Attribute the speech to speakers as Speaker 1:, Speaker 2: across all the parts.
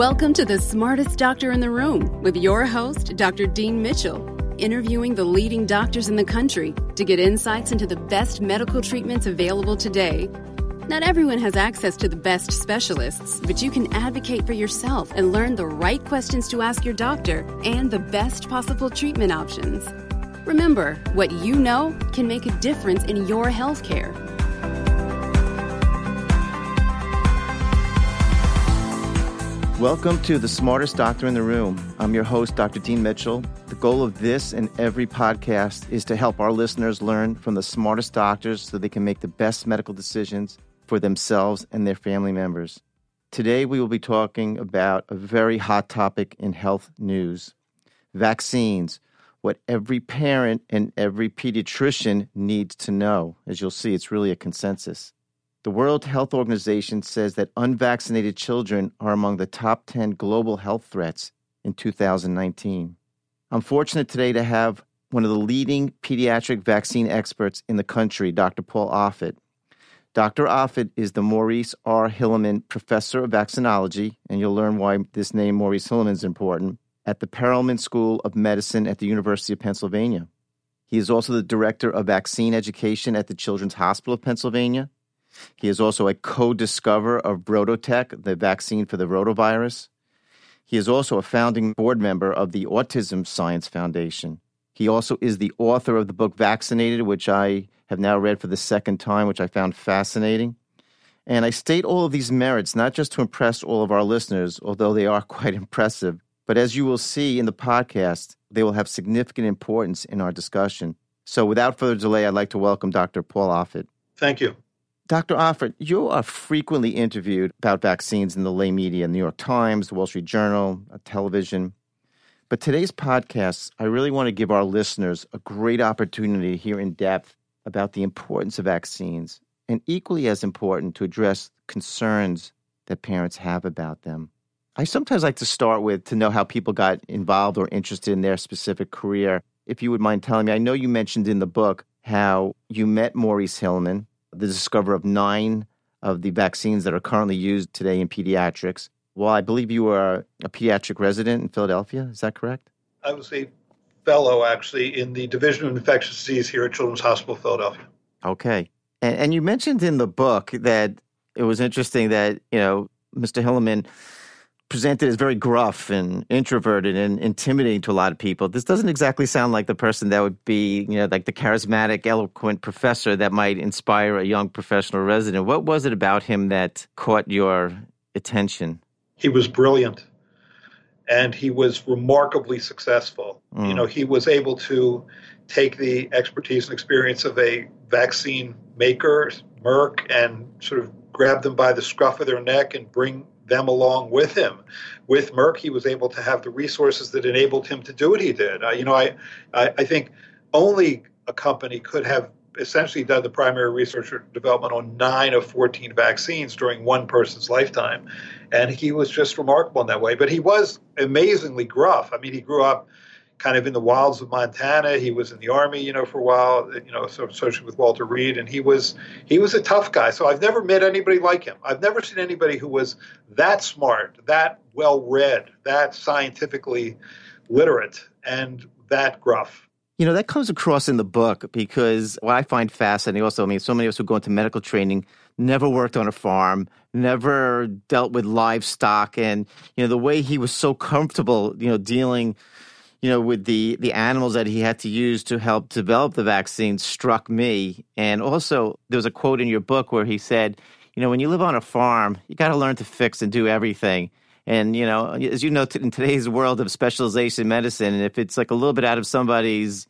Speaker 1: Welcome to the smartest doctor in the room with your host, Dr. Dean Mitchell, interviewing the leading doctors in the country to get insights into the best medical treatments available today. Not everyone has access to the best specialists, but you can advocate for yourself and learn the right questions to ask your doctor and the best possible treatment options. Remember, what you know can make a difference in your healthcare.
Speaker 2: Welcome to The Smartest Doctor in the Room. I'm your host, Dr. Dean Mitchell. The goal of this and every podcast is to help our listeners learn from the smartest doctors so they can make the best medical decisions for themselves and their family members. Today, we will be talking about a very hot topic in health news vaccines, what every parent and every pediatrician needs to know. As you'll see, it's really a consensus. The World Health Organization says that unvaccinated children are among the top 10 global health threats in 2019. I'm fortunate today to have one of the leading pediatric vaccine experts in the country, Dr. Paul Offit. Dr. Offit is the Maurice R. Hilleman Professor of Vaccinology, and you'll learn why this name, Maurice Hilleman, is important, at the Perelman School of Medicine at the University of Pennsylvania. He is also the Director of Vaccine Education at the Children's Hospital of Pennsylvania he is also a co discoverer of RotaTeq, the vaccine for the rotavirus. He is also a founding board member of the Autism Science Foundation. He also is the author of the book Vaccinated, which I have now read for the second time, which I found fascinating. And I state all of these merits not just to impress all of our listeners, although they are quite impressive, but as you will see in the podcast, they will have significant importance in our discussion. So without further delay, I'd like to welcome Dr. Paul Offit.
Speaker 3: Thank you.
Speaker 2: Dr. Offit, you are frequently interviewed about vaccines in the lay media, New York Times, the Wall Street Journal, uh, television. But today's podcast, I really want to give our listeners a great opportunity to hear in depth about the importance of vaccines and equally as important to address concerns that parents have about them. I sometimes like to start with to know how people got involved or interested in their specific career. If you would mind telling me, I know you mentioned in the book how you met Maurice Hilleman the discoverer of nine of the vaccines that are currently used today in pediatrics. Well, I believe you are a pediatric resident in Philadelphia. Is that correct?
Speaker 3: I was a fellow, actually, in the Division of Infectious Disease here at Children's Hospital Philadelphia.
Speaker 2: Okay. And, and you mentioned in the book that it was interesting that, you know, Mr. Hilleman presented as very gruff and introverted and intimidating to a lot of people. This doesn't exactly sound like the person that would be, you know, like the charismatic, eloquent professor that might inspire a young professional resident. What was it about him that caught your attention?
Speaker 3: He was brilliant and he was remarkably successful. Mm. You know, he was able to take the expertise and experience of a vaccine maker, Merck, and sort of grab them by the scruff of their neck and bring them along with him. With Merck, he was able to have the resources that enabled him to do what he did. Uh, you know, I, I, I think only a company could have essentially done the primary research or development on nine of 14 vaccines during one person's lifetime. And he was just remarkable in that way. But he was amazingly gruff. I mean, he grew up kind of in the wilds of Montana. He was in the army, you know, for a while, you know, so associated with Walter Reed, and he was he was a tough guy. So I've never met anybody like him. I've never seen anybody who was that smart, that well read, that scientifically literate, and that gruff.
Speaker 2: You know, that comes across in the book because what I find fascinating also, I mean, so many of us who go into medical training never worked on a farm, never dealt with livestock. And, you know, the way he was so comfortable, you know, dealing you know, with the the animals that he had to use to help develop the vaccine struck me. And also, there was a quote in your book where he said, you know, when you live on a farm, you got to learn to fix and do everything. And you know, as you know, in today's world of specialization medicine, if it's like a little bit out of somebody's,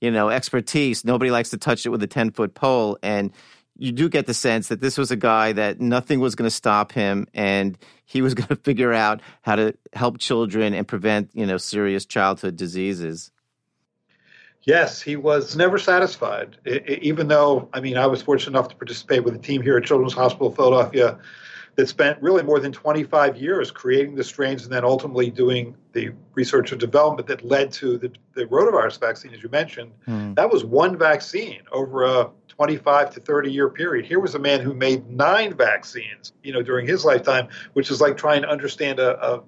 Speaker 2: you know, expertise, nobody likes to touch it with a ten foot pole. And you do get the sense that this was a guy that nothing was going to stop him and he was going to figure out how to help children and prevent you know serious childhood diseases
Speaker 3: yes he was never satisfied it, it, even though i mean i was fortunate enough to participate with a team here at children's hospital philadelphia that spent really more than 25 years creating the strains and then ultimately doing the research and development that led to the, the rotavirus vaccine, as you mentioned. Mm. That was one vaccine over a 25 to 30 year period. Here was a man who made nine vaccines, you know, during his lifetime, which is like trying to understand a, a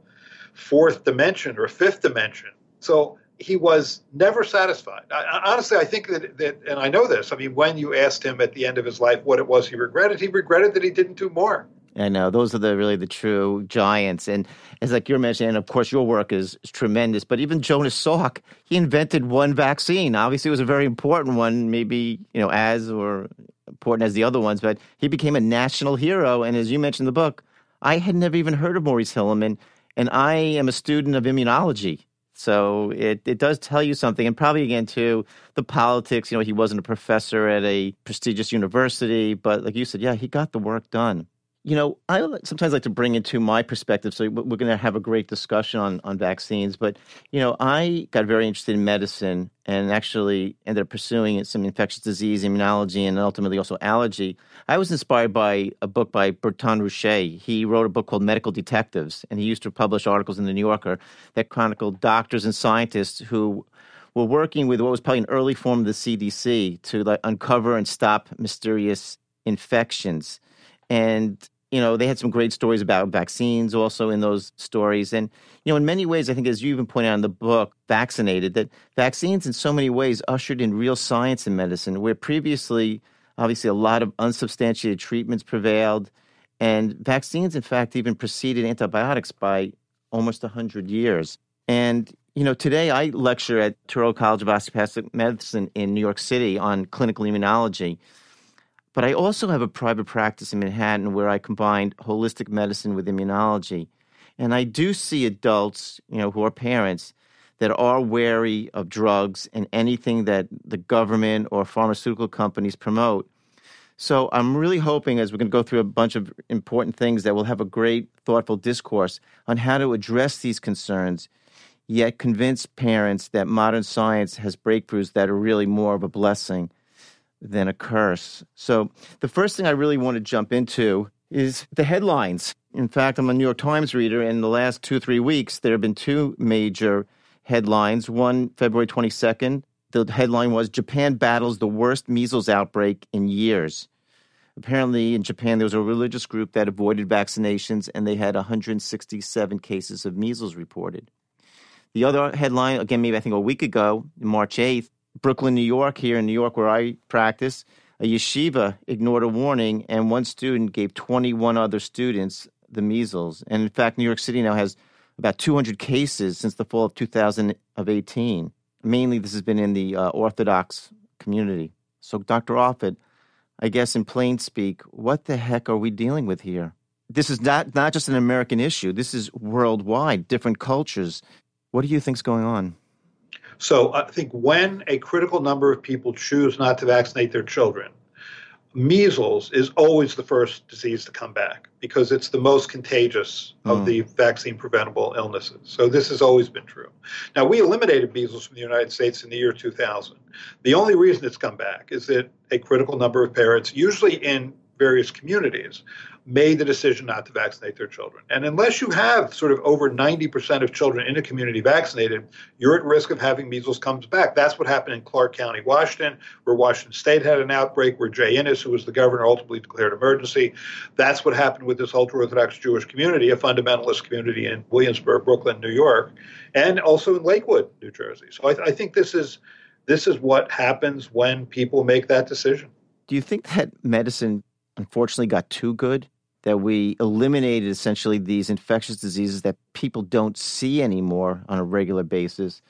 Speaker 3: fourth dimension or a fifth dimension. So he was never satisfied. I, honestly, I think that, that, and I know this. I mean, when you asked him at the end of his life what it was he regretted, he regretted that he didn't do more.
Speaker 2: I know uh, those are the really the true giants, and as like you're mentioning, and of course your work is, is tremendous. But even Jonas Salk, he invented one vaccine. Obviously, it was a very important one, maybe you know as or important as the other ones. But he became a national hero, and as you mentioned in the book, I had never even heard of Maurice Hilleman, and I am a student of immunology. So it, it does tell you something, and probably again too the politics. You know, he wasn't a professor at a prestigious university, but like you said, yeah, he got the work done. You know, I sometimes like to bring into my perspective. So we're going to have a great discussion on on vaccines. But you know, I got very interested in medicine and actually ended up pursuing some infectious disease, immunology, and ultimately also allergy. I was inspired by a book by Berton Roueché. He wrote a book called Medical Detectives, and he used to publish articles in the New Yorker that chronicled doctors and scientists who were working with what was probably an early form of the CDC to like uncover and stop mysterious infections. And you know, they had some great stories about vaccines also in those stories. And, you know, in many ways, I think, as you even pointed out in the book, Vaccinated, that vaccines in so many ways ushered in real science in medicine, where previously, obviously, a lot of unsubstantiated treatments prevailed. And vaccines, in fact, even preceded antibiotics by almost 100 years. And, you know, today I lecture at Touro College of Osteopathic Medicine in New York City on clinical immunology. But I also have a private practice in Manhattan where I combine holistic medicine with immunology. And I do see adults, you know, who are parents that are wary of drugs and anything that the government or pharmaceutical companies promote. So I'm really hoping as we're going to go through a bunch of important things that we'll have a great thoughtful discourse on how to address these concerns yet convince parents that modern science has breakthroughs that are really more of a blessing than a curse. So, the first thing I really want to jump into is the headlines. In fact, I'm a New York Times reader, and in the last two, three weeks, there have been two major headlines. One, February 22nd, the headline was Japan battles the worst measles outbreak in years. Apparently, in Japan, there was a religious group that avoided vaccinations, and they had 167 cases of measles reported. The other headline, again, maybe I think a week ago, March 8th, Brooklyn, New York, here in New York where I practice, a yeshiva ignored a warning and one student gave 21 other students the measles. And in fact, New York City now has about 200 cases since the fall of 2018. Mainly, this has been in the uh, Orthodox community. So, Dr. Offit, I guess in plain speak, what the heck are we dealing with here? This is not, not just an American issue. This is worldwide, different cultures. What do you think's going on?
Speaker 3: So I think when a critical number of people choose not to vaccinate their children, measles is always the first disease to come back because it's the most contagious of mm. the vaccine preventable illnesses. So this has always been true. Now we eliminated measles from the United States in the year 2000. The only reason it's come back is that a critical number of parents, usually in various communities, made the decision not to vaccinate their children. And unless you have sort of over 90% of children in a community vaccinated, you're at risk of having measles comes back. That's what happened in Clark County, Washington, where Washington State had an outbreak, where Jay Inslee, who was the governor, ultimately declared emergency. That's what happened with this ultra Orthodox Jewish community, a fundamentalist community in Williamsburg, Brooklyn, New York, and also in Lakewood, New Jersey. So I, I think this is this is what happens when people make that decision.
Speaker 2: Do you think that medicine unfortunately got too good? That we eliminated essentially these infectious diseases that people don't see anymore on a regular basis.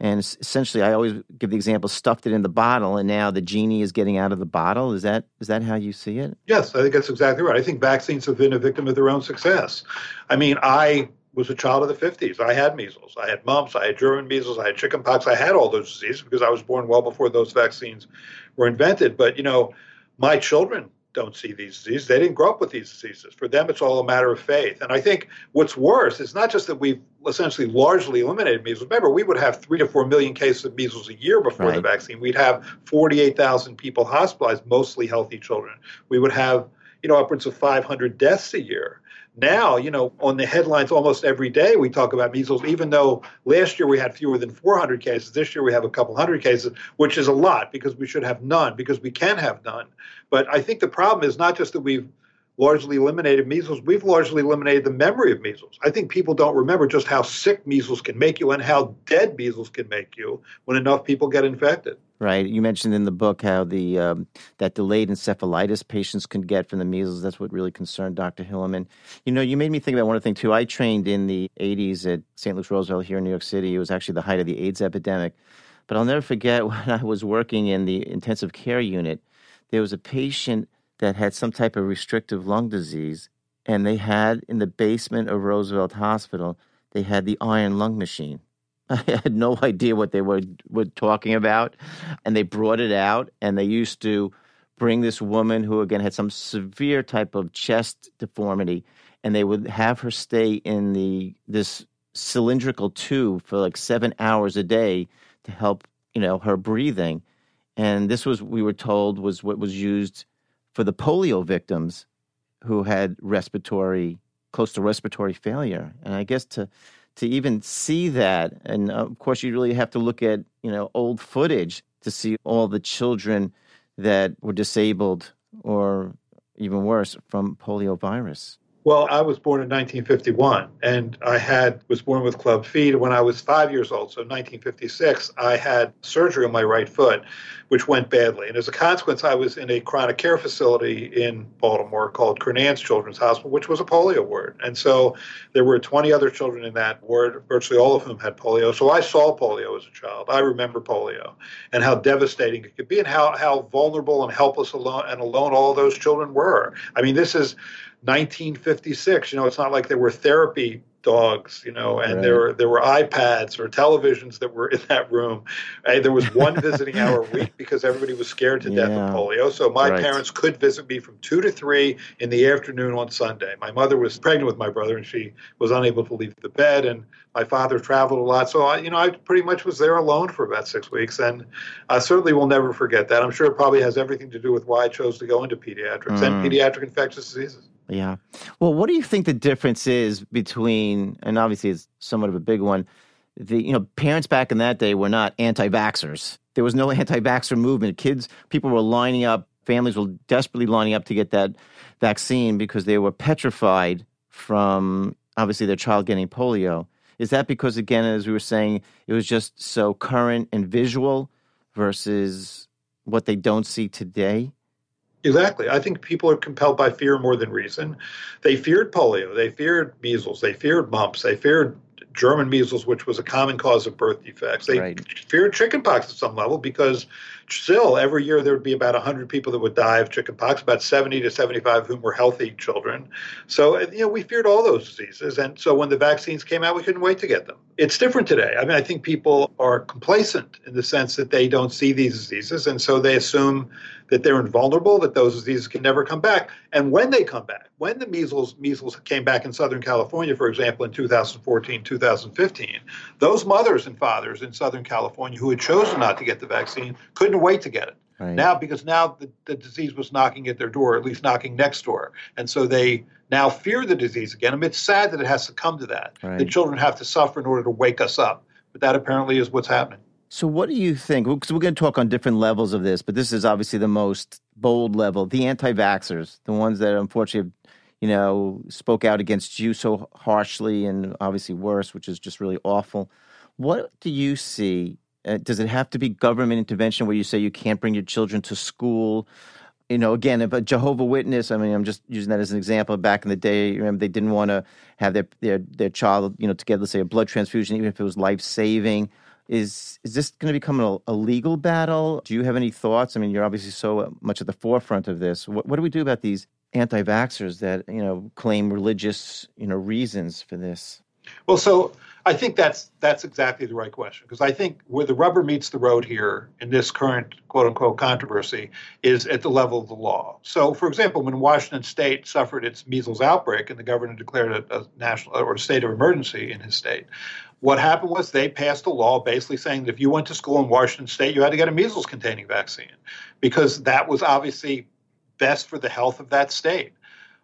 Speaker 2: And essentially, I always give the example: stuffed it in the bottle, and now the genie is getting out of the bottle. Is that is that how you see it?
Speaker 3: Yes, I think that's exactly right. I think vaccines have been a victim of their own success. I mean, I was a child of the 50s. I had measles, I had mumps, I had German measles, I had chickenpox. I had all those diseases because I was born well before those vaccines were invented. But you know, my children don't see these diseases. They didn't grow up with these diseases. For them, it's all a matter of faith. And I think what's worse is not just that we've essentially largely eliminated measles. Remember, we would have three to four million cases of measles a year before right. the vaccine. We'd have 48,000 people hospitalized, mostly healthy children. We would have you know upwards of 500 deaths a year. Now, you know, on the headlines almost every day we talk about measles, even though last year we had fewer than 400 cases. This year we have a couple hundred cases, which is a lot because we should have none, because we can have none. But I think the problem is not just that we've largely eliminated measles, we've largely eliminated the memory of measles. I think people don't remember just how sick measles can make you and how dead measles can make you when enough people get infected.
Speaker 2: Right. You mentioned in the book how the um, that delayed encephalitis patients can get from the measles. That's what really concerned Dr. Hilleman. You know, you made me think about one other thing too. I trained in the 80s at St. Luke's Roosevelt here in New York City. It was actually the height of the AIDS epidemic. But I'll never forget when I was working in the intensive care unit, there was a patient that had some type of restrictive lung disease, and they had in the basement of Roosevelt Hospital, they had the iron lung machine I had no idea what they were were talking about, and they brought it out, and they used to bring this woman who again had some severe type of chest deformity, and they would have her stay in the this cylindrical tube for like seven hours a day to help you know her breathing, and this was we were told was what was used for the polio victims who had respiratory close to respiratory failure, and I guess to to even see that. And uh, of course, you really have to look at you know old footage to see all the children that were disabled or even worse from polio virus.
Speaker 3: Well, I was born in 1951, and I had was born with club feet. When I was five years old, so 1956, I had surgery on my right foot, which went badly. And as a consequence, I was in a chronic care facility in Baltimore called Kernan's Children's Hospital, which was a polio ward. And so there were 20 other children in that ward, virtually all of whom had polio. So I saw polio as a child. I remember polio and how devastating it could be, and how how vulnerable and helpless alone and alone all those children were. I mean, this is 1956. You know, it's not like there were therapy dogs, you know, and right. there were there were iPads or televisions that were in that room. And there was one visiting hour a week because everybody was scared to death of polio. So my right. parents could visit me from two to three in the afternoon on Sunday. My mother was pregnant with my brother, and she was unable to leave the bed. And my father traveled a lot, so I, you know, I pretty much was there alone for about six weeks, and I certainly will never forget that. I'm sure it probably has everything to do with why I chose to go into pediatrics mm. and pediatric infectious diseases.
Speaker 2: Yeah. Well, what do you think the difference is between, and obviously it's somewhat of a big one, the you know parents back in that day were not anti-vaxxers. There was no anti-vaxxer movement. Kids, people were lining up, families were desperately lining up to get that vaccine because they were petrified from obviously their child getting polio. Is that because again, as we were saying, it was just so current and visual versus what they don't see today?
Speaker 3: Exactly. I think people are compelled by fear more than reason. They feared polio, they feared measles, they feared mumps, they feared German measles, which was a common cause of birth defects. They right. feared chickenpox at some level because still every year there would be about 100 people that would die of chickenpox, about 70 to 75 of whom were healthy children. So, you know, we feared all those diseases. And so when the vaccines came out, we couldn't wait to get them. It's different today. I mean, I think people are complacent in the sense that they don't see these diseases. And so they assume that they're invulnerable, that those diseases can never come back. And when they come back, when the measles measles came back in Southern California, for example, in 2014, 2015, those mothers and fathers in Southern California who had chosen not to get the vaccine couldn't wait to get it. Right. Now, because now the, the disease was knocking at their door, at least knocking next door. And so they now fear the disease again. I mean, it's sad that it has to come to that. Right. The children have to suffer in order to wake us up. But that apparently is what's happening.
Speaker 2: So, what do you think? Because we're going to talk on different levels of this, but this is obviously the most bold level. The anti-vaxxers, the ones that unfortunately, you know, spoke out against you so harshly, and obviously worse, which is just really awful. What do you see? Uh, does it have to be government intervention where you say you can't bring your children to school? You know, again, if a Jehovah Witness, I mean, I'm just using that as an example. Back in the day, remember they didn't want to have their their their child, you know, to get let's say a blood transfusion, even if it was life saving is is this going to become a, a, legal battle? Do you have any thoughts? I mean, you're obviously so uh, much at the forefront of this. What, what do we do about these anti-vaxxers that you know claim religious you know reasons for this?
Speaker 3: Well, so I think that's that's exactly the right question because I think where the rubber meets the road here in this current quote unquote controversy is at the level of the law. So, for example, when Washington State suffered its measles outbreak and the governor declared a, a national or a state of emergency in his state, what happened was they passed a law basically saying that if you went to school in Washington State, you had to get a measles containing vaccine because that was obviously best for the health of that state.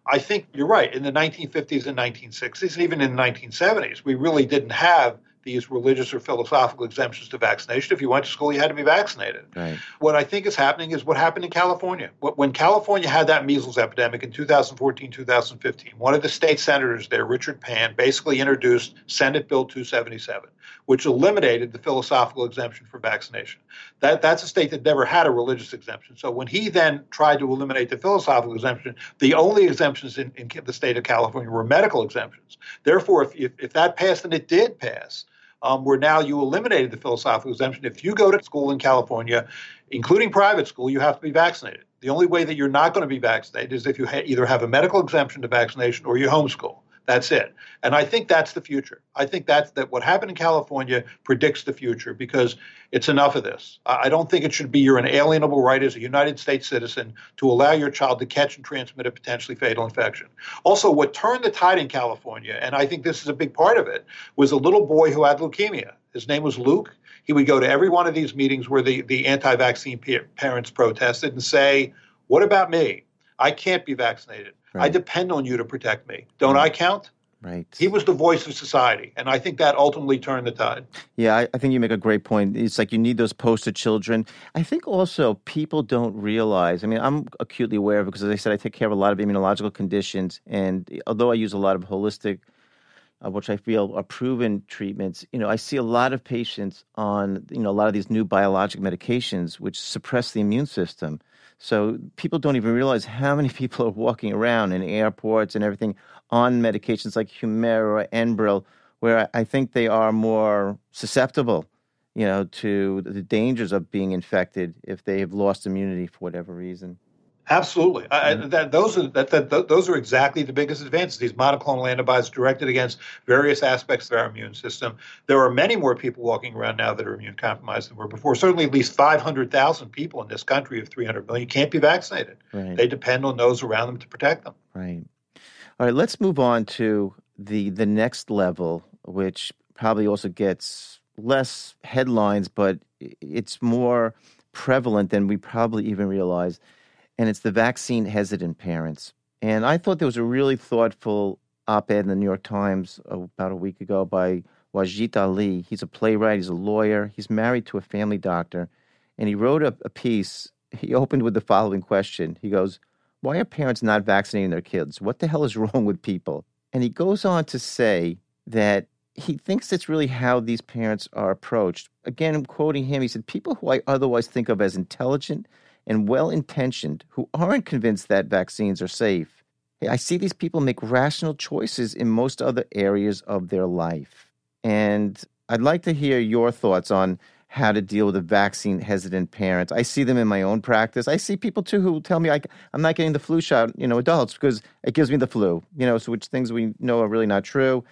Speaker 3: I think you're right. In the 1950s and 1960s, and even in the 1970s, we really didn't have these religious or philosophical exemptions to vaccination. If you went to school, you had to be vaccinated.
Speaker 2: Right.
Speaker 3: What I think is happening is what happened in California. When California had that measles epidemic in 2014, 2015, one of the state senators there, Richard Pan, basically introduced Senate Bill 277, which eliminated the philosophical exemption for vaccination. That, that's a state that never had a religious exemption. So when he then tried to eliminate the philosophical exemption, the only exemptions in, in the state of California were medical exemptions. Therefore, if, if, if that passed, and it did pass, um, where now you eliminated the philosophical exemption. If you go to school in California, including private school, you have to be vaccinated. The only way that you're not going to be vaccinated is if you ha- either have a medical exemption to vaccination or you homeschool. That's it. And I think that's the future. I think that's that what happened in California predicts the future because it's enough of this. I don't think it should be your inalienable right as a United States citizen to allow your child to catch and transmit a potentially fatal infection. Also, what turned the tide in California, and I think this is a big part of it, was a little boy who had leukemia. His name was Luke. He would go to every one of these meetings where the, the anti vaccine parents protested and say, What about me? I can't be vaccinated. Right. I depend on you to protect me. Don't right. I count?
Speaker 2: Right.
Speaker 3: He was the voice of society, and I think that ultimately turned the tide.
Speaker 2: Yeah, I, I, think you make a great point. It's like you need those poster children. I think also people don't realize. I mean, I'm acutely aware of it because, as I said, I take care of a lot of immunological conditions, and although I use a lot of holistic, uh, which I feel are proven treatments, you know, I see a lot of patients on you know a lot of these new biologic medications which suppress the immune system. So people don't even realize how many people are walking around in airports and everything on medications like Humira or Enbrel, where I think they are more susceptible, you know, to the dangers of being infected if they have lost immunity for whatever reason.
Speaker 3: Absolutely. I, mm-hmm. that, those are that, that, those are exactly the biggest advances. These monoclonal antibodies directed against various aspects of our immune system. There are many more people walking around now that are immune compromised than were before. Certainly, at least 500,000 people in this country of 300 million can't be vaccinated. Right. They depend on those around them to protect them.
Speaker 2: Right. All right. Let's move on to the the next level, which probably also gets less headlines, but it's more prevalent than we probably even realize and it's the vaccine hesitant parents. And I thought there was a really thoughtful op ed in the New York Times uh, about a week ago by Wajahat Ali. He's a playwright, he's a lawyer, he's married to a family doctor, and he wrote a, a piece. He opened with the following question He goes, Why are parents not vaccinating their kids? What the hell is wrong with people? And he goes on to say that he thinks it's really how these parents are approached. Again, I'm quoting him, he said, People who I otherwise think of as intelligent, and well intentioned who aren't convinced that vaccines are safe. I see these people make rational choices in most other areas of their life. And I'd like to hear your thoughts on how to deal with a vaccine hesitant parent. I see them in my own practice. I see people too who tell me I, am not getting the flu shot, you know, adults, because it gives me the flu, you know, so which things we know are really not true.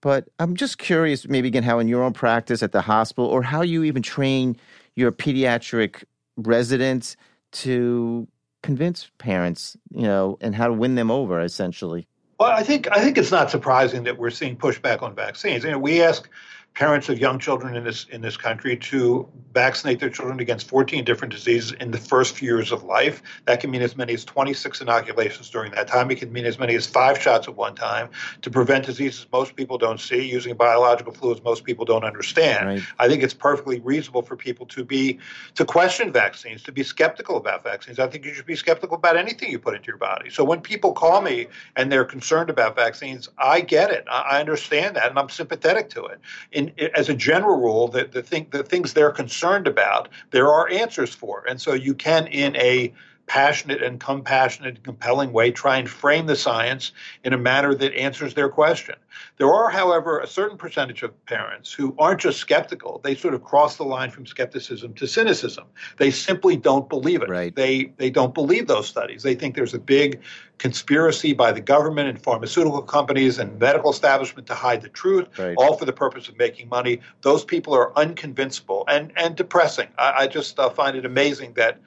Speaker 2: But I'm just curious, maybe again, how in your own practice at the hospital or how you even train your pediatric residents to convince parents, you know, and how to win them over essentially?
Speaker 3: Well, I think I think it's not surprising that we're seeing pushback on vaccines. You know, we ask parents of young children in this in this country to vaccinate their children against 14 different diseases in the first few years of life. That can mean as many as 26 inoculations during that time. It can mean as many as five shots at one time to prevent diseases most people don't see using biological fluids most people don't understand. Right. I think it's perfectly reasonable for people to be to question vaccines, to be skeptical about vaccines. I think you should be skeptical about anything you put into your body. So when people call me and they're concerned about vaccines, I get it. I understand that, and I'm sympathetic to it. In, as a general rule, the thing, the things they're concerned about, there are answers for. And so you can, in a passionate and compassionate and compelling way try and frame the science in a manner that answers their question. There are, however, a certain percentage of parents who aren't just skeptical, they sort of cross the line from skepticism to cynicism. They simply don't believe it.
Speaker 2: Right.
Speaker 3: They they don't believe those studies. They think there's a big conspiracy by the government and pharmaceutical companies and medical establishment to hide the truth, right. all for the purpose of making money. Those people are unconvincible and and depressing. I, I just uh, find it amazing that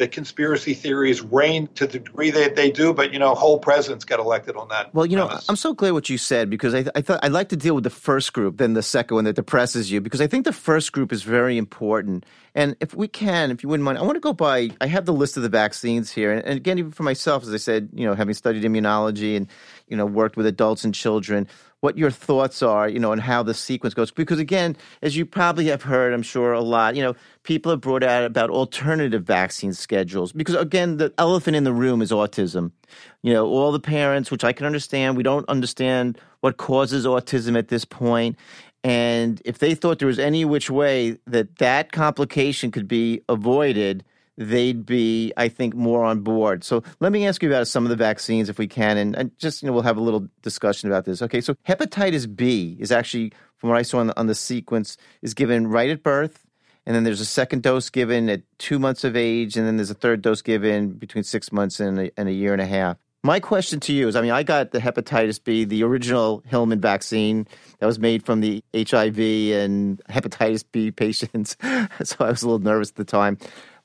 Speaker 3: the conspiracy theories reign to the degree that they do, but you know, whole presidents get elected on that.
Speaker 2: Well, you know, I'm so glad what you said because I, I thought I'd like to deal with the first group than the second one that depresses you because I think the first group is very important. And if we can, if you wouldn't mind, I want to go by. I have the list of the vaccines here, and, and again, even for myself, as I said, you know, having studied immunology and you know worked with adults and children what your thoughts are, you know, and how the sequence goes. Because again, as you probably have heard, I'm sure a lot, you know, people have brought out about alternative vaccine schedules. Because again, the elephant in the room is autism. You know, all the parents, which I can understand, we don't understand what causes autism at this point. And if they thought there was any which way that that complication could be avoided, they'd be, I think, more on board. So let me ask you about some of the vaccines if we can, and, and just you know we'll have a little discussion about this. Okay, so hepatitis B is actually, from what I saw on the, on the sequence, is given right at birth, and then there's a second dose given at two months of age, and then there's a third dose given between six months and a, and a year and a half. My question to you is I mean, I got the hepatitis B, the original Hilleman vaccine that was made from the HIV and hepatitis B patients. so I was a little nervous at the time.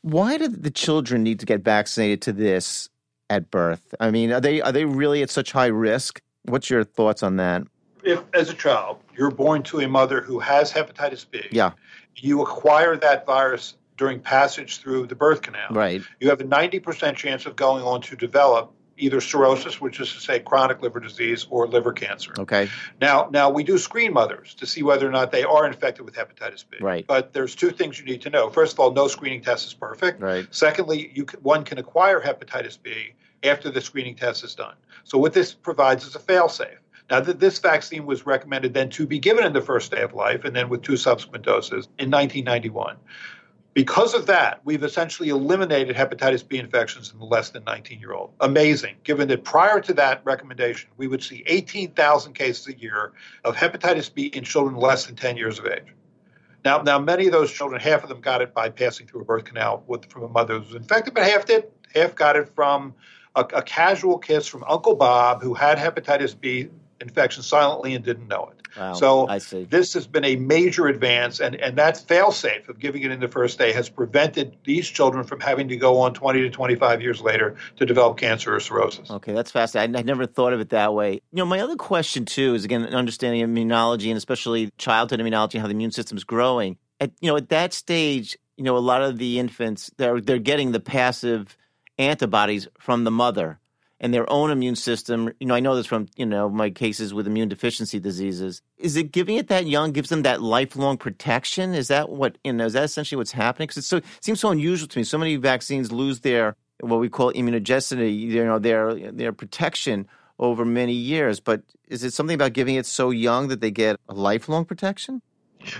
Speaker 2: Why do the children need to get vaccinated to this at birth? I mean, are they are they really at such high risk? What's your thoughts on that?
Speaker 3: If as a child you're born to a mother who has hepatitis B,
Speaker 2: yeah,
Speaker 3: you acquire that virus during passage through the birth canal.
Speaker 2: Right.
Speaker 3: You have a 90% chance of going on to develop either cirrhosis, which is to say chronic liver disease, or liver cancer.
Speaker 2: Okay.
Speaker 3: Now, now we do screen mothers to see whether or not they are infected with hepatitis B.
Speaker 2: Right.
Speaker 3: But there's two things you need to know. First of all, no screening test is perfect.
Speaker 2: Right.
Speaker 3: Secondly, you can, one can acquire hepatitis B after the screening test is done. So what this provides is a fail-safe. Now, th- this vaccine was recommended then to be given in the first day of life and then with two subsequent doses in 1991. Because of that, we've essentially eliminated hepatitis B infections in the less than 19 year old. Amazing, given that prior to that recommendation, we would see 18,000 cases a year of hepatitis B in children less than 10 years of age. Now, now many of those children, half of them got it by passing through a birth canal with, from a mother who was infected, but half did. Half got it from a, a casual kiss from Uncle Bob who had hepatitis B infection silently and didn't know it.
Speaker 2: Wow,
Speaker 3: so
Speaker 2: I see.
Speaker 3: this has been a major advance, and, and that fail-safe of giving it in the first day has prevented these children from having to go on 20 to 25 years later to develop cancer or cirrhosis.
Speaker 2: Okay, that's fascinating. I, I never thought of it that way. You know, my other question too is again understanding immunology and especially childhood immunology and how the immune system is growing. At you know, at that stage, you know, a lot of the infants they're they're getting the passive antibodies from the mother and their own immune system. You know, I know this from, you know, my cases with immune deficiency diseases. Is it giving it that young gives them that lifelong protection? Is that what, you know, is that essentially what's happening? Because so, it seems so unusual to me. So many vaccines lose their, what we call immunogenicity, you know, their, their protection over many years. But is it something about giving it so young that they get a lifelong protection?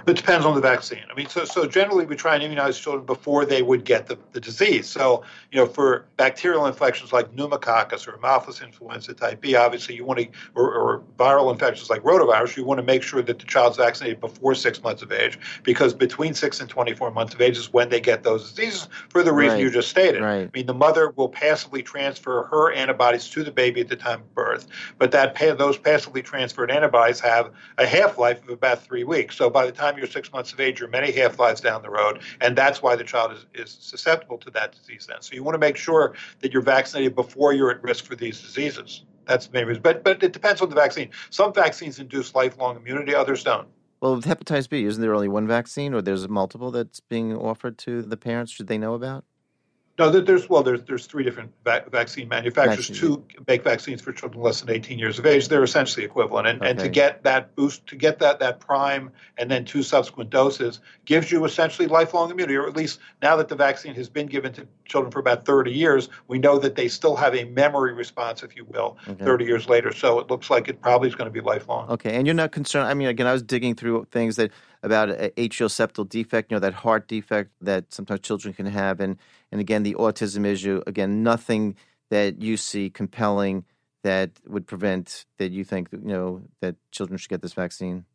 Speaker 3: It depends on the vaccine. I mean, so so generally we try and immunize children before they would get the, the disease. So, you know, for bacterial infections like pneumococcus or Haemophilus influenza type B, obviously you want to, or, or viral infections like rotavirus, you want to make sure that the child's vaccinated before six months of age, because between six and 24 months of age is when they get those diseases for the reason
Speaker 2: Right.
Speaker 3: you just stated.
Speaker 2: Right.
Speaker 3: I mean, the mother will passively transfer her antibodies to the baby at the time of birth, but that those passively transferred antibodies have a half life of about three weeks. So by the time you're six months of age, you're many half lives down the road, and that's why the child is, is susceptible to that disease then. So you want to make sure that you're vaccinated before you're at risk for these diseases. That's the main reason. But, but it depends on the vaccine. Some vaccines induce lifelong immunity, others don't.
Speaker 2: Well, with hepatitis B, isn't there only one vaccine or there's multiple that's being offered to the parents? Should they know about?
Speaker 3: No, there's well, there's there's three different va- vaccine manufacturers.
Speaker 2: Vaccine.
Speaker 3: Two make vaccines for children less than 18 years of age. They're essentially equivalent, and, and to get that boost, to get that that prime, and then two subsequent doses gives you essentially lifelong immunity, or at least now that the vaccine has been given to children for about 30 years, we know that they still have a memory response, if you will,
Speaker 2: Okay.
Speaker 3: 30 years later. So it looks like it probably is going to be lifelong.
Speaker 2: Okay, and you're not concerned. I mean, again, I was digging through things that about a atrial septal defect, you know, that heart defect that sometimes children can have, and and again, the autism issue. Again, nothing that you see compelling that would prevent that you think you know that children should get this vaccine.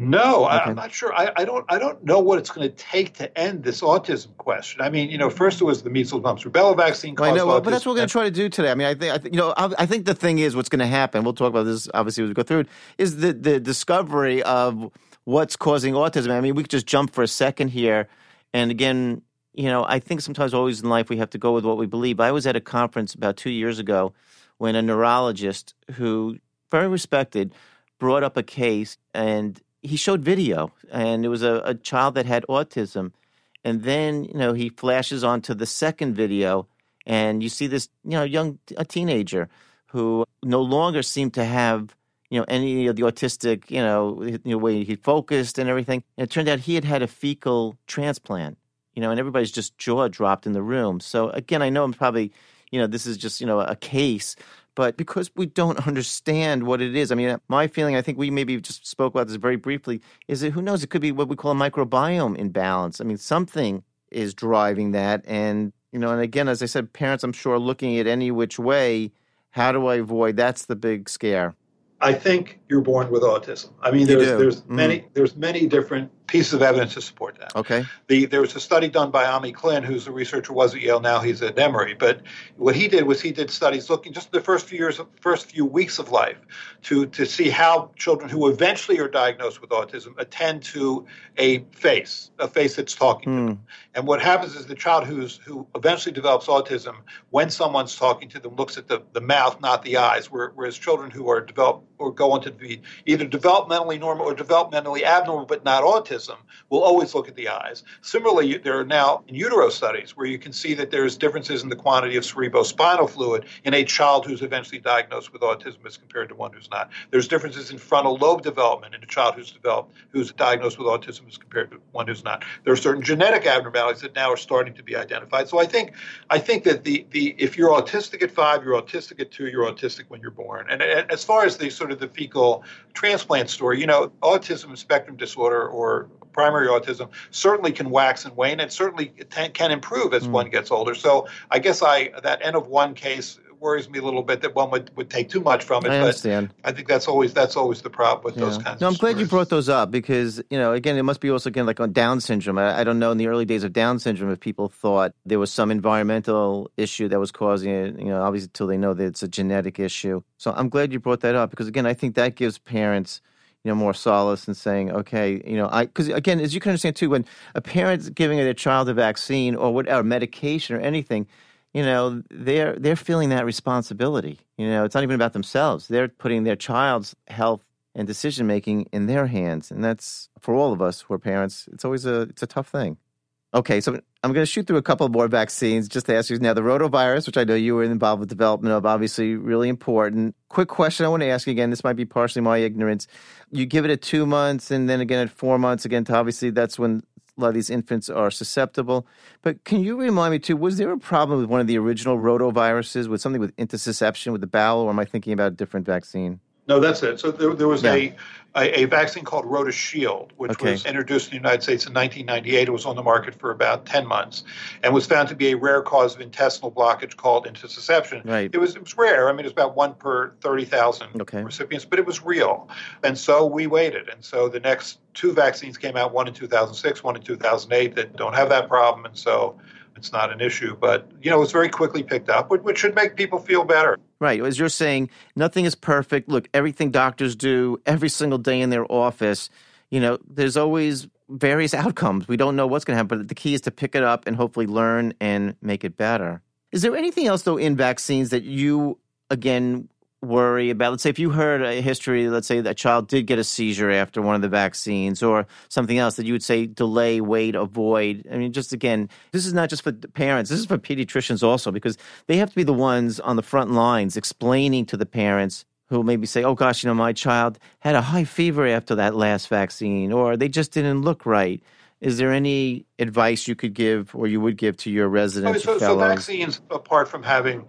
Speaker 3: No, I,
Speaker 2: Okay.
Speaker 3: I'm not sure. I, I don't. I don't know what it's going to take to end this autism question. I mean, you know, first it was the measles, mumps, rubella vaccine.
Speaker 2: I know, but that's what we're going to try to do today. I mean, I think, I think you know, I, I think the thing is, what's going to happen. We'll talk about this obviously as we go through it. Is the the discovery of what's causing autism. I mean, we could just jump for a second here, and again, you know, I think sometimes always in life we have to go with what we believe. I was at a conference about two years ago when a neurologist who very respected brought up a case and he showed video and it was a, a child that had autism and then you know he flashes on to the second video and you see this you know young a teenager who no longer seemed to have you know any of the autistic you know, know way he focused and everything and it turned out he had had a fecal transplant you know and everybody's just jaw dropped in the room so again i know i'm probably you know this is just you know a case but because we don't understand what it is, I mean, my feeling, I think we maybe just spoke about this very briefly, is that who knows? It could be what we call a microbiome imbalance. I mean, something is driving that. And, you know, and again, as I said, parents, I'm sure, looking at any which way. How do I avoid? That's the big scare.
Speaker 3: I think you're born with autism. I mean, there's there's mm-hmm. many there's many different pieces of evidence to support that.
Speaker 2: Okay.
Speaker 3: The, there was a study done by Ami Klin, who's a researcher, was at Yale, now he's at Emory. But what he did was he did studies looking just the first few years, first few weeks of life, to to see how children who eventually are diagnosed with autism attend to a face, a face that's talking mm. to hmm. them. And what happens is the child who's who eventually develops autism, when someone's talking to them, looks at the, the mouth, not the eyes. Whereas children who are develop or go on to be either developmentally normal or developmentally abnormal, but not autism will always look at the eyes. Similarly, there are now in utero studies where you can see that there's differences in the quantity of cerebrospinal fluid in a child who's eventually diagnosed with autism as compared to one who's not. There's differences in frontal lobe development in a child who's developed who's diagnosed with autism as compared to one who's not. There are certain genetic abnormalities that now are starting to be identified. So I think I think that the the if you're autistic at five, you're autistic at two, you're autistic when you're born. And as far as the sort of the fecal transplant story, you know, autism spectrum disorder or primary autism certainly can wax and wane and certainly can improve as mm. one gets older. So I guess I that N of one case worries me a little bit that one would, would take too much from it.
Speaker 2: I understand.
Speaker 3: I think that's always that's always the problem with
Speaker 2: yeah.
Speaker 3: those kinds.
Speaker 2: No, I'm glad
Speaker 3: stories.
Speaker 2: you brought those up because you know again it must be also again like on Down syndrome. I, I, don't know in the early days of Down syndrome if people thought there was some environmental issue that was causing it. You know, obviously until they know that it's a genetic issue. So I'm glad you brought that up because again I think that gives parents you know, more solace in saying, okay, you know, I because again, as you can understand too, when a parent's giving their child a vaccine or whatever medication or anything, you know, they're they're feeling that responsibility. You know, it's not even about themselves; they're putting their child's health and decision making in their hands, and that's for all of us who are parents. It's always a it's a tough thing. Okay, so I'm going to shoot through a couple more vaccines just to ask you. Now, the rotavirus, which I know you were involved with development of, obviously really important. Quick question I want to ask you again. This might be partially my ignorance. You give it at two months and then again at four months. Again, obviously that's when a lot of these infants are susceptible. But can you remind me too? Was there a problem with one of the original rotaviruses with something with intussusception with the bowel, or am I thinking about a different vaccine?
Speaker 3: No, that's it. So there, there was yeah. a, a, a vaccine called RotaShield, which okay. was introduced in the United States in 1998. It was on the market for about 10 months, and was found to be a rare cause of intestinal blockage called intussusception.
Speaker 2: Right.
Speaker 3: It was it was rare. I mean, it was about one per 30,000
Speaker 2: okay.
Speaker 3: recipients, but it was real, and so we waited. And so the next two vaccines came out, one in 2006, one in 2008, that don't have that problem, and so it's not an issue. But you know, it's very quickly picked up, which should make people feel better.
Speaker 2: Right. As you're saying, nothing is perfect. Look, everything doctors do every single day in their office, you know, there's always various outcomes. We don't know what's going to happen, but the key is to pick it up and hopefully learn and make it better. Is there anything else, though, in vaccines that you, again, worry about let's say if you heard a history let's say that child did get a seizure after one of the vaccines or something else that you would say delay wait avoid. I mean just again this is not just for parents. This is for pediatricians also because they have to be the ones on the front lines explaining to the parents who maybe say oh gosh you know my child had a high fever after that last vaccine or they just didn't look right. Is there any advice you could give or you would give to your residents
Speaker 3: so, so vaccines apart from having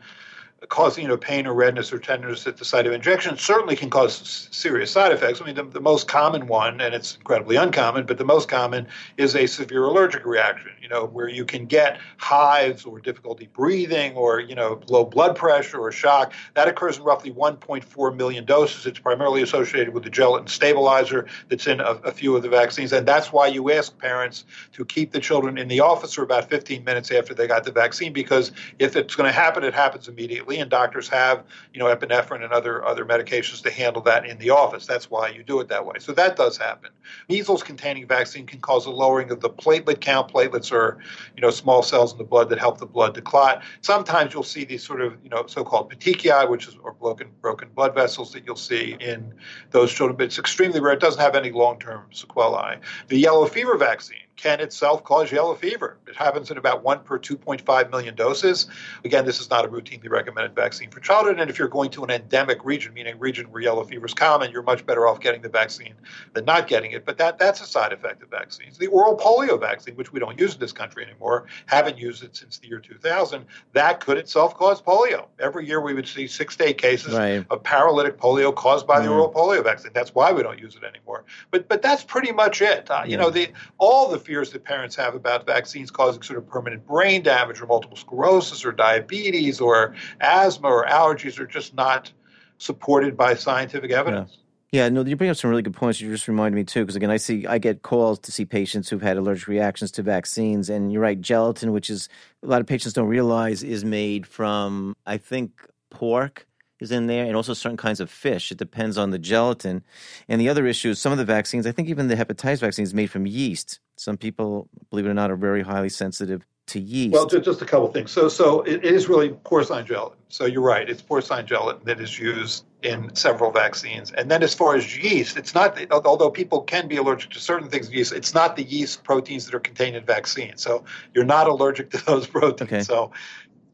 Speaker 3: causing you know, pain or redness or tenderness at the site of injection certainly can cause serious side effects. I mean, the, the, most common one, and it's incredibly uncommon, but the most common is a severe allergic reaction, you know, where you can get hives or difficulty breathing or, you know, low blood pressure or shock. That occurs in roughly 1.4 million doses. It's primarily associated with the gelatin stabilizer that's in a, a few of the vaccines. And that's why you ask parents to keep the children in the office for about 15 minutes after they got the vaccine, because if it's going to happen, it happens immediately and doctors have, you know, epinephrine and other other medications to handle that in the office. That's why you do it that way. So that does happen. Measles-containing vaccine can cause a lowering of the platelet count. Platelets or, you know, small cells in the blood that help the blood to clot. Sometimes you'll see these sort of, you know, so-called petechiae, which is or broken broken blood vessels that you'll see in those children, but it's extremely rare. It doesn't have any long-term sequelae. The yellow fever vaccine can itself cause yellow fever. It happens in about one per 2.5 million doses. Again, this is not a routinely recommended vaccine for childhood. And if you're going to an endemic region, meaning a region where yellow fever is common, you're much better off getting the vaccine than not getting it. But that, that's a side effect of vaccines. The oral polio vaccine, which we don't use in this country anymore, haven't used it since the year 2000, that could itself cause polio. Every year we would see six to eight cases right. of paralytic polio caused by mm. the oral polio vaccine. That's why we don't use it anymore. But but that's pretty much it. Uh, you know, the all the fears that parents have about vaccines causing sort of permanent brain damage or multiple sclerosis or diabetes or asthma or allergies are just not supported by scientific evidence.
Speaker 2: Yeah. Yeah, no, you bring up some really good points. You just reminded me too, because again, I see, I get calls to see patients who've had allergic reactions to vaccines, and you're right, gelatin, which is a lot of patients don't realize is made from, I think, pork is in there and also certain kinds of fish. It depends on the gelatin. And the other issue is some of the vaccines, I think even the hepatitis vaccine is made from yeast. Some people, believe it or not, are very highly sensitive to yeast.
Speaker 3: Well, just a couple things. So, so it, is really porcine gelatin. So you're right. It's porcine gelatin that is used in several vaccines. And then as far as yeast, it's not, although people can be allergic to certain things of yeast, it's not the yeast proteins that are contained in vaccines. So you're not allergic to those proteins. Okay. So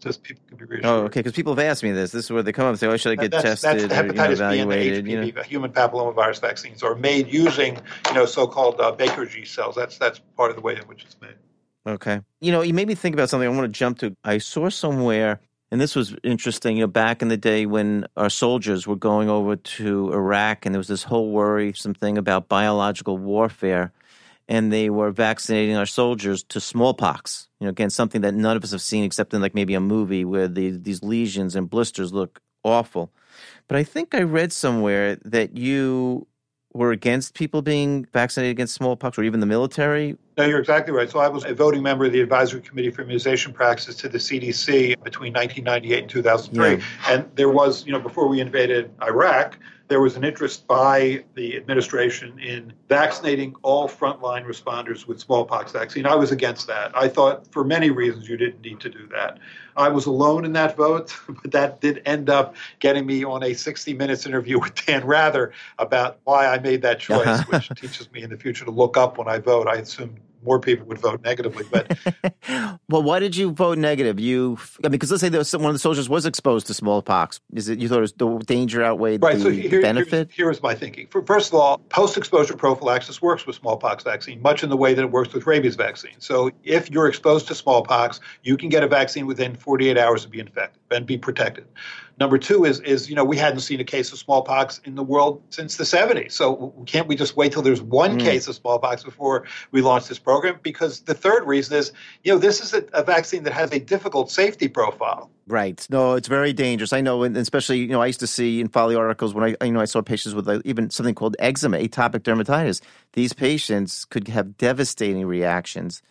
Speaker 3: just people can be reassured.
Speaker 2: Oh, okay. Because people have asked me this. This is where they come up and say, "Oh, should I get
Speaker 3: that's,
Speaker 2: tested
Speaker 3: that's hepatitis or you know, evaluated?" B and the HPV, you know? human papillomavirus vaccines, are made using you know so-called uh, baker's yeast cells. That's that's part of the way in which it's made.
Speaker 2: Okay. You know, you made me think about something. I want to jump to. I saw somewhere, and this was interesting. You know, back in the day when our soldiers were going over to Iraq, and there was this whole worrisome thing about biological warfare and they were vaccinating our soldiers to smallpox. You know, again, something that none of us have seen except in like maybe a movie where the, these lesions and blisters look awful. But I think I read somewhere that you were against people being vaccinated against smallpox or even the military?
Speaker 3: No, you're exactly right. So I was a voting member of the Advisory Committee for Immunization Practices to the CDC between 1998 and 2003. Yeah. And there was, you know, before we invaded Iraq, there was an interest by the administration in vaccinating all frontline responders with smallpox vaccine. I was against that. I thought for many reasons you didn't need to do that. I was alone in that vote, but that did end up getting me on a 60 Minutes interview with Dan Rather about why I made that choice, uh-huh. which teaches me in the future to look up when I vote. I assume more people would vote negatively. But
Speaker 2: well, why did you vote negative? You, I mean, because let's say there was some, one of the soldiers was exposed to smallpox. Is it you thought it was the danger outweighed right, the, so here, benefit?
Speaker 3: Here is my thinking. First of all, post-exposure prophylaxis works with smallpox vaccine, much in the way that it works with rabies vaccine. So if you're exposed to smallpox, you can get a vaccine within 48 hours and be infected and be protected. Number two is, is you know, we hadn't seen a case of smallpox in the world since the 70s. So can't we just wait till there's one mm. case of smallpox before we launch this program? Because the third reason is, you know, this is a, a vaccine that has a difficult safety profile.
Speaker 2: Right. No, it's very dangerous. I know, and especially, you know, I used to see in follow articles when I, you know, I saw patients with like even something called eczema, atopic dermatitis. These patients could have devastating reactions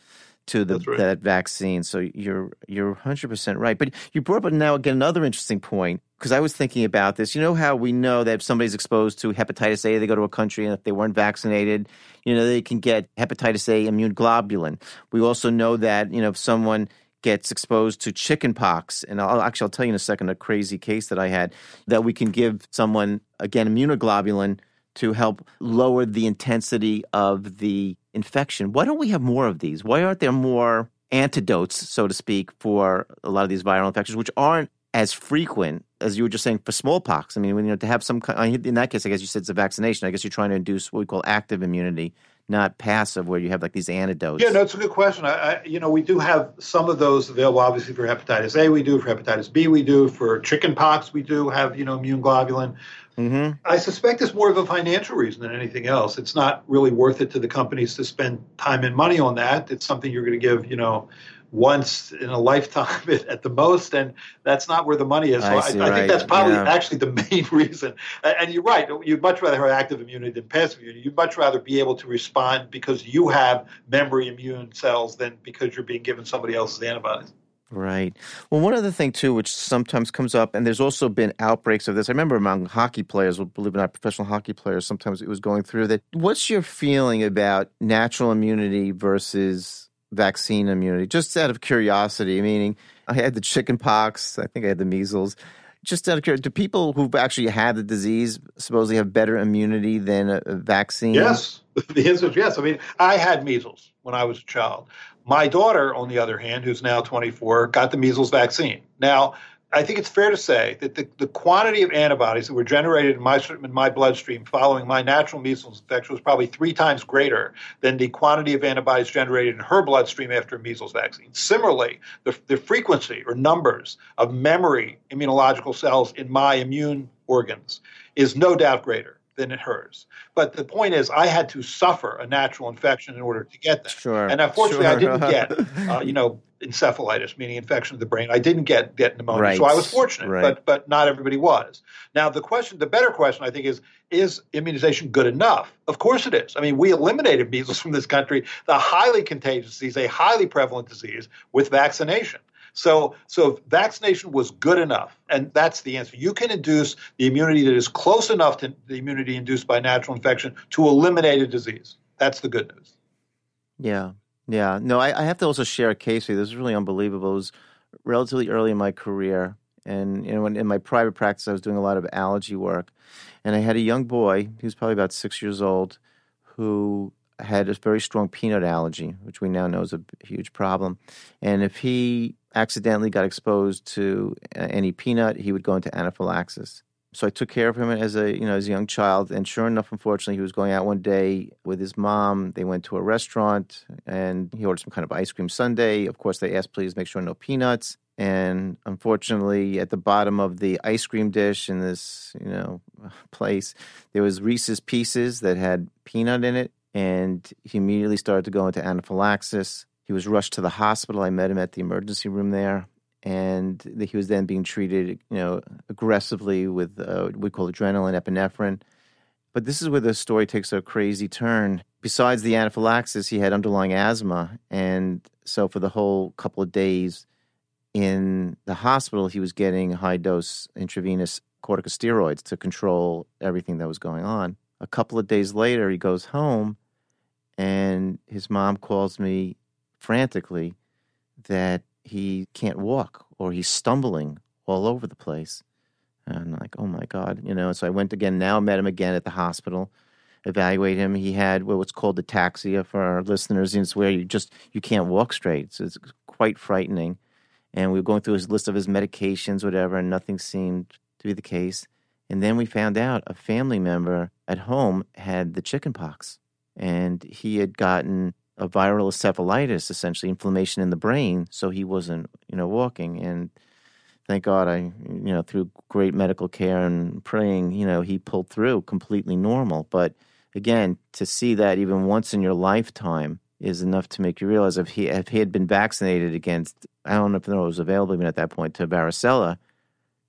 Speaker 2: to the, right. that vaccine. So you're you're 100% right. But you brought up now again another interesting point because I was thinking about this. You know how we know that if somebody's exposed to hepatitis A, they go to a country and if they weren't vaccinated, you know, they can get hepatitis A immune globulin. We also know that, you know, if someone gets exposed to chickenpox, and I'll actually I'll tell you in a second a crazy case that I had that we can give someone again immunoglobulin to help lower the intensity of the infection. Why don't we have more of these? Why aren't there more antidotes, so to speak, for a lot of these viral infections, which aren't as frequent as you were just saying for smallpox? I mean, when you know to have some in that case, I guess you said it's a vaccination. I guess you're trying to induce what we call active immunity, not passive, where you have like these antidotes.
Speaker 3: Yeah, no, it's a good question. I, I, you know, we do have some of those available. Obviously, for hepatitis A, we do. For hepatitis B, we do. For chickenpox, we do have you know immune globulin. Mm-hmm. I suspect it's more of a financial reason than anything else. It's not really worth it to the companies to spend time and money on that. It's something you're going to give, you know, once in a lifetime at, the most, and that's not where the money is. So I, I, I right. think that's probably yeah. actually the main reason. And you're right. You'd much rather have active immunity than passive immunity. You'd much rather be able to respond because you have memory immune cells than because you're being given somebody else's antibodies.
Speaker 2: Right. Well, one other thing too, which sometimes comes up, and there's also been outbreaks of this. I remember among hockey players, believe it or not, professional hockey players, sometimes it was going through that. What's your feeling about natural immunity versus vaccine immunity, just out of curiosity, meaning I had the chicken pox, I think I had the measles. Just out of curiosity, do people who've actually had the disease supposedly have better immunity than a, vaccine?
Speaker 3: Yes. The answer is yes. I mean, I had measles when I was a child. My daughter, on the other hand, who's now 24, got the measles vaccine. Now, I think it's fair to say that the, the quantity of antibodies that were generated in my, in my bloodstream following my natural measles infection was probably three times greater than the quantity of antibodies generated in her bloodstream after a measles vaccine. Similarly, the, the frequency or numbers of memory immunological cells in my immune organs is no doubt greater than in hers. But the point is, I had to suffer a natural infection in order to get that.
Speaker 2: Sure.
Speaker 3: And unfortunately,
Speaker 2: sure.
Speaker 3: I didn't get, uh, you know, encephalitis, meaning infection of the brain. I didn't get get pneumonia,
Speaker 2: right.
Speaker 3: so I was fortunate.
Speaker 2: Right.
Speaker 3: But but not everybody was. Now the question, the better question, I think, is is immunization good enough? Of course it is. I mean, we eliminated measles from this country, the highly contagious disease, a highly prevalent disease, with vaccination. So, so vaccination was good enough, and that's the answer. You can induce the immunity that is close enough to the immunity induced by natural infection to eliminate a disease. That's the good news.
Speaker 2: Yeah, yeah. No, I, I have to also share a case you. This is really unbelievable. It was relatively early in my career, and you know, in my private practice, I was doing a lot of allergy work, and I had a young boy. He was probably about six years old, who had a very strong peanut allergy, which we now know is a huge problem. And if he accidentally got exposed to uh, any peanut, he would go into anaphylaxis. So I took care of him as a you know as a young child, and sure enough, unfortunately, he was going out one day with his mom. They went to a restaurant, and he ordered some kind of ice cream sundae. Of course, they asked, "Please make sure no peanuts." And unfortunately, at the bottom of the ice cream dish in this you know place, there was Reese's Pieces that had peanut in it, and he immediately started to go into anaphylaxis. He was rushed to the hospital. I met him at the emergency room there, and he was then being treated, you know, aggressively with uh, what we call adrenaline, epinephrine. But this is where the story takes a crazy turn. Besides the anaphylaxis, he had underlying asthma, and so for the whole couple of days in the hospital, he was getting high dose intravenous corticosteroids to control everything that was going on. A couple of days later, he goes home, and his mom calls me frantically that he can't walk or he's stumbling all over the place. And I'm like, oh my God, you know. So I went again, now met him again at the hospital, evaluate him. He had what's called ataxia for our listeners. It's where you just, you can't walk straight. So it's quite frightening. And we were going through his list of his medications, whatever, and nothing seemed to be the case. And then we found out a family member at home had the chickenpox and he had gotten a viral encephalitis, essentially inflammation in the brain. So he wasn't, you know, walking. And thank God, I, you know, through great medical care and praying, you know, he pulled through completely normal. But again, to see that even once in your lifetime is enough to make you realize if he if he had been vaccinated against, I don't know if it was available even at that point to varicella,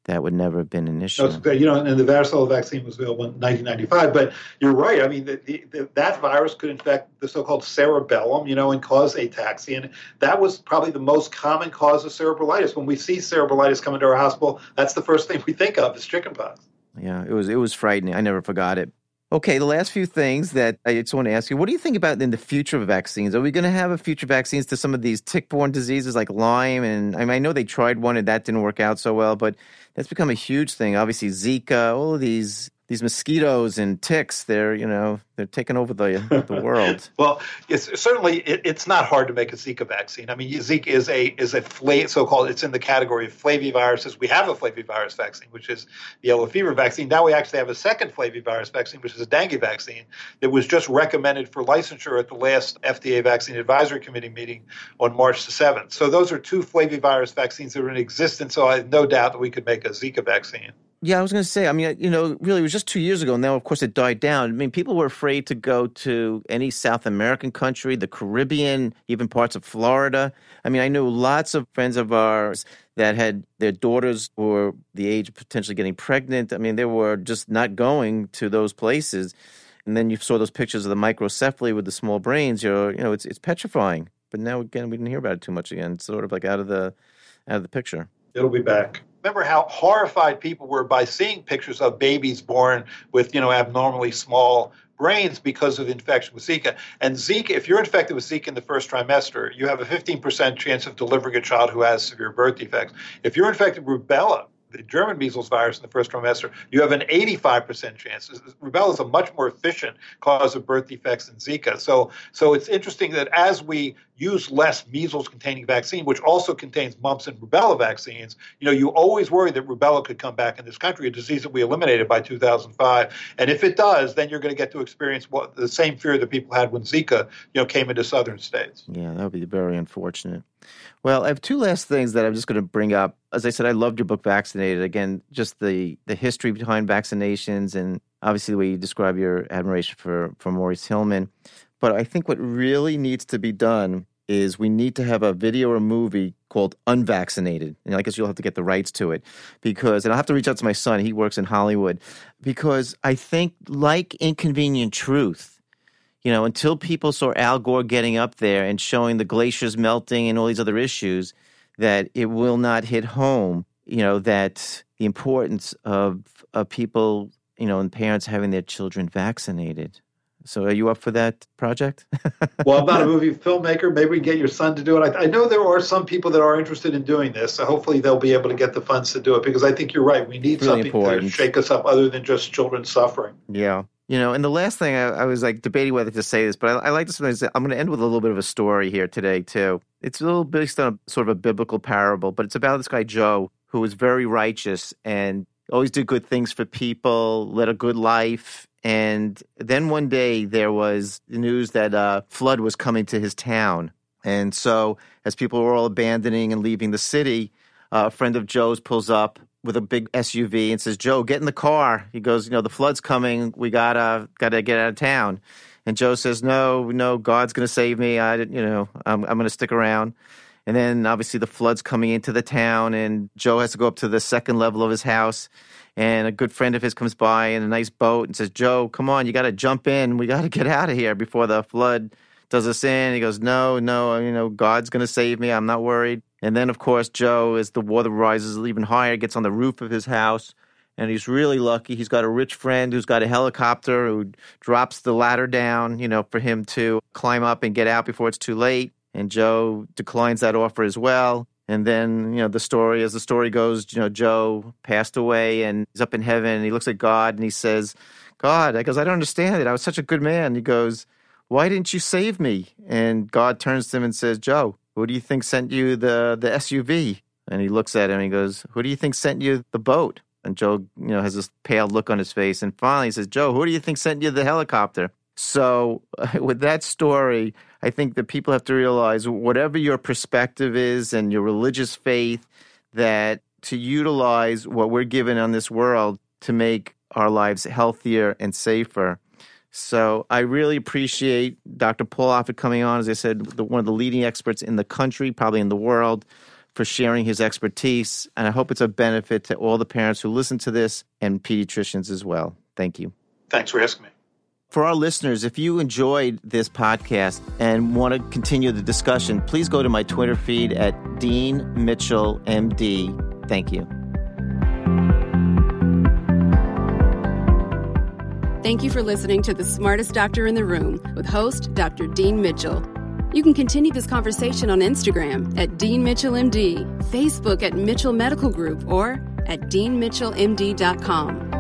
Speaker 2: that would never have been an issue.
Speaker 3: No, you know, and the varicella vaccine was available in 1995. But you're right. I mean, the, the, that virus could infect the so-called cerebellum, you know, and cause ataxia. And that was probably the most common cause of cerebellitis. When we see cerebellitis come into our hospital, that's the first thing we think of is chickenpox.
Speaker 2: Yeah, it was it was frightening. I never forgot it. Okay, the last few things that I just want to ask you: What do you think about in the future of vaccines? Are we going to have a future vaccines to some of these tick-borne diseases like Lyme? And I mean, I know they tried one and that didn't work out so well, but that's become a huge thing. Obviously, Zika, all of these these mosquitoes and ticks, they're you know they're taking over the the world.
Speaker 3: well, it's certainly it, it's not hard to make a Zika vaccine. I mean, Zika is a is a fla- so-called it's in the category of flaviviruses. We have a flavivirus vaccine, which is the yellow fever vaccine. Now we actually have a second flavivirus vaccine, which is a dengue vaccine that was just recommended for licensure at the last FDA Vaccine Advisory Committee meeting on March the seventh. So those are two flavivirus vaccines that are in existence. So I have no doubt that we could make a Zika vaccine.
Speaker 2: Yeah, I was going to say, I mean, you know, really, it was just two years ago. Now, of course, it died down. I mean, people were afraid to go to any South American country, the Caribbean, even parts of Florida. I mean, I knew lots of friends of ours that had their daughters were the age of potentially getting pregnant. I mean, they were just not going to those places. And then you saw those pictures of the microcephaly with the small brains. You're, you know, it's it's petrifying. But now again, we didn't hear about it too much again. It's sort of like out of the out of the picture.
Speaker 3: It'll be back remember how horrified people were by seeing pictures of babies born with you know abnormally small brains because of infection with Zika. And Zika, if you're infected with Zika in the first trimester, you have a 15% chance of delivering a child who has severe birth defects. If you're infected with rubella, the German measles virus in the first trimester, you have an 85% chance. Rubella is a much more efficient cause of birth defects than Zika. So, so it's interesting that as we use less measles containing vaccine, which also contains mumps and rubella vaccines, you know, you always worry that rubella could come back in this country, a disease that we eliminated by 2005. And if it does, then you're going to get to experience what the same fear that people had when Zika, you know, came into southern states.
Speaker 2: Yeah, that would be very unfortunate. Well, I have two last things that I'm just going to bring up. As I said, I loved your book, Vaccinated. Again, just the the history behind vaccinations and obviously the way you describe your admiration for, for Maurice Hilleman. But I think what really needs to be done is we need to have a video or movie called Unvaccinated. And I guess you'll have to get the rights to it because, and I'll have to reach out to my son. He works in Hollywood because I think, like Inconvenient Truth, you know, until people saw Al Gore getting up there and showing the glaciers melting and all these other issues, that it will not hit home, you know, that the importance of, of people, you know, and parents having their children vaccinated. So, are you up for that project?
Speaker 3: well, I'm not a movie filmmaker. Maybe we get your son to do it. I, I, know there are some people that are interested in doing this. So, hopefully, they'll be able to get the funds to do it because I think you're right. We need really something important. to shake us up other than just children suffering.
Speaker 2: Yeah. You know, and the last thing I, I was like debating whether to say this, but I, I like to sometimes I'm going to end with a little bit of a story here today too. It's a little based on a, sort of a biblical parable, but it's about this guy Joe who was very righteous and always did good things for people, led a good life, and then one day there was news that a uh, flood was coming to his town, and so as people were all abandoning and leaving the city, uh, a friend of Joe's pulls up with a big SUV and says, "Joe, get in the car." He goes, "You know, the flood's coming. We gotta gotta get out of town." And Joe says, "No, no, God's gonna save me. I, you know, I'm I'm gonna stick around." And then obviously the flood's coming into the town, and Joe has to go up to the second level of his house. And a good friend of his comes by in a nice boat and says, "Joe, come on, you got to jump in. We got to get out of here before the flood does us in." He goes, "No, no, you know, God's gonna save me. I'm not worried." And then, of course, Joe, as the water rises even higher, gets on the roof of his house. And he's really lucky. He's got a rich friend who's got a helicopter who drops the ladder down, you know, for him to climb up and get out before it's too late. And Joe declines that offer as well. And then, you know, the story, as the story goes, you know, Joe passed away and he's up in heaven and he looks at God and he says, God, I goes, I don't understand it. I was such a good man. He goes, Why didn't you save me? And God turns to him and says, Joe, who do you think sent you the, the SUV? And he looks at him and he goes, Who do you think sent you the boat? And Joe, you know, has this pale look on his face. And finally he says, Joe, who do you think sent you the helicopter? So, with that story, I think that people have to realize whatever your perspective is and your religious faith, that to utilize what we're given on this world to make our lives healthier and safer. So I really appreciate Dr. Paul Offit coming on, as I said, the, one of the leading experts in the country, probably in the world, for sharing his expertise. And I hope it's a benefit to all the parents who listen to this and pediatricians as well. Thank you.
Speaker 3: Thanks for asking me.
Speaker 2: For our listeners, if you enjoyed this podcast and want to continue the discussion, please go to my Twitter feed at Dean Mitchell MD. Thank you.
Speaker 1: Thank you for listening to The Smartest Doctor in the Room with host Dr. Dean Mitchell. You can continue this conversation on Instagram at Dean Mitchell MD, Facebook at Mitchell Medical Group, or at deanmitchellmd.com.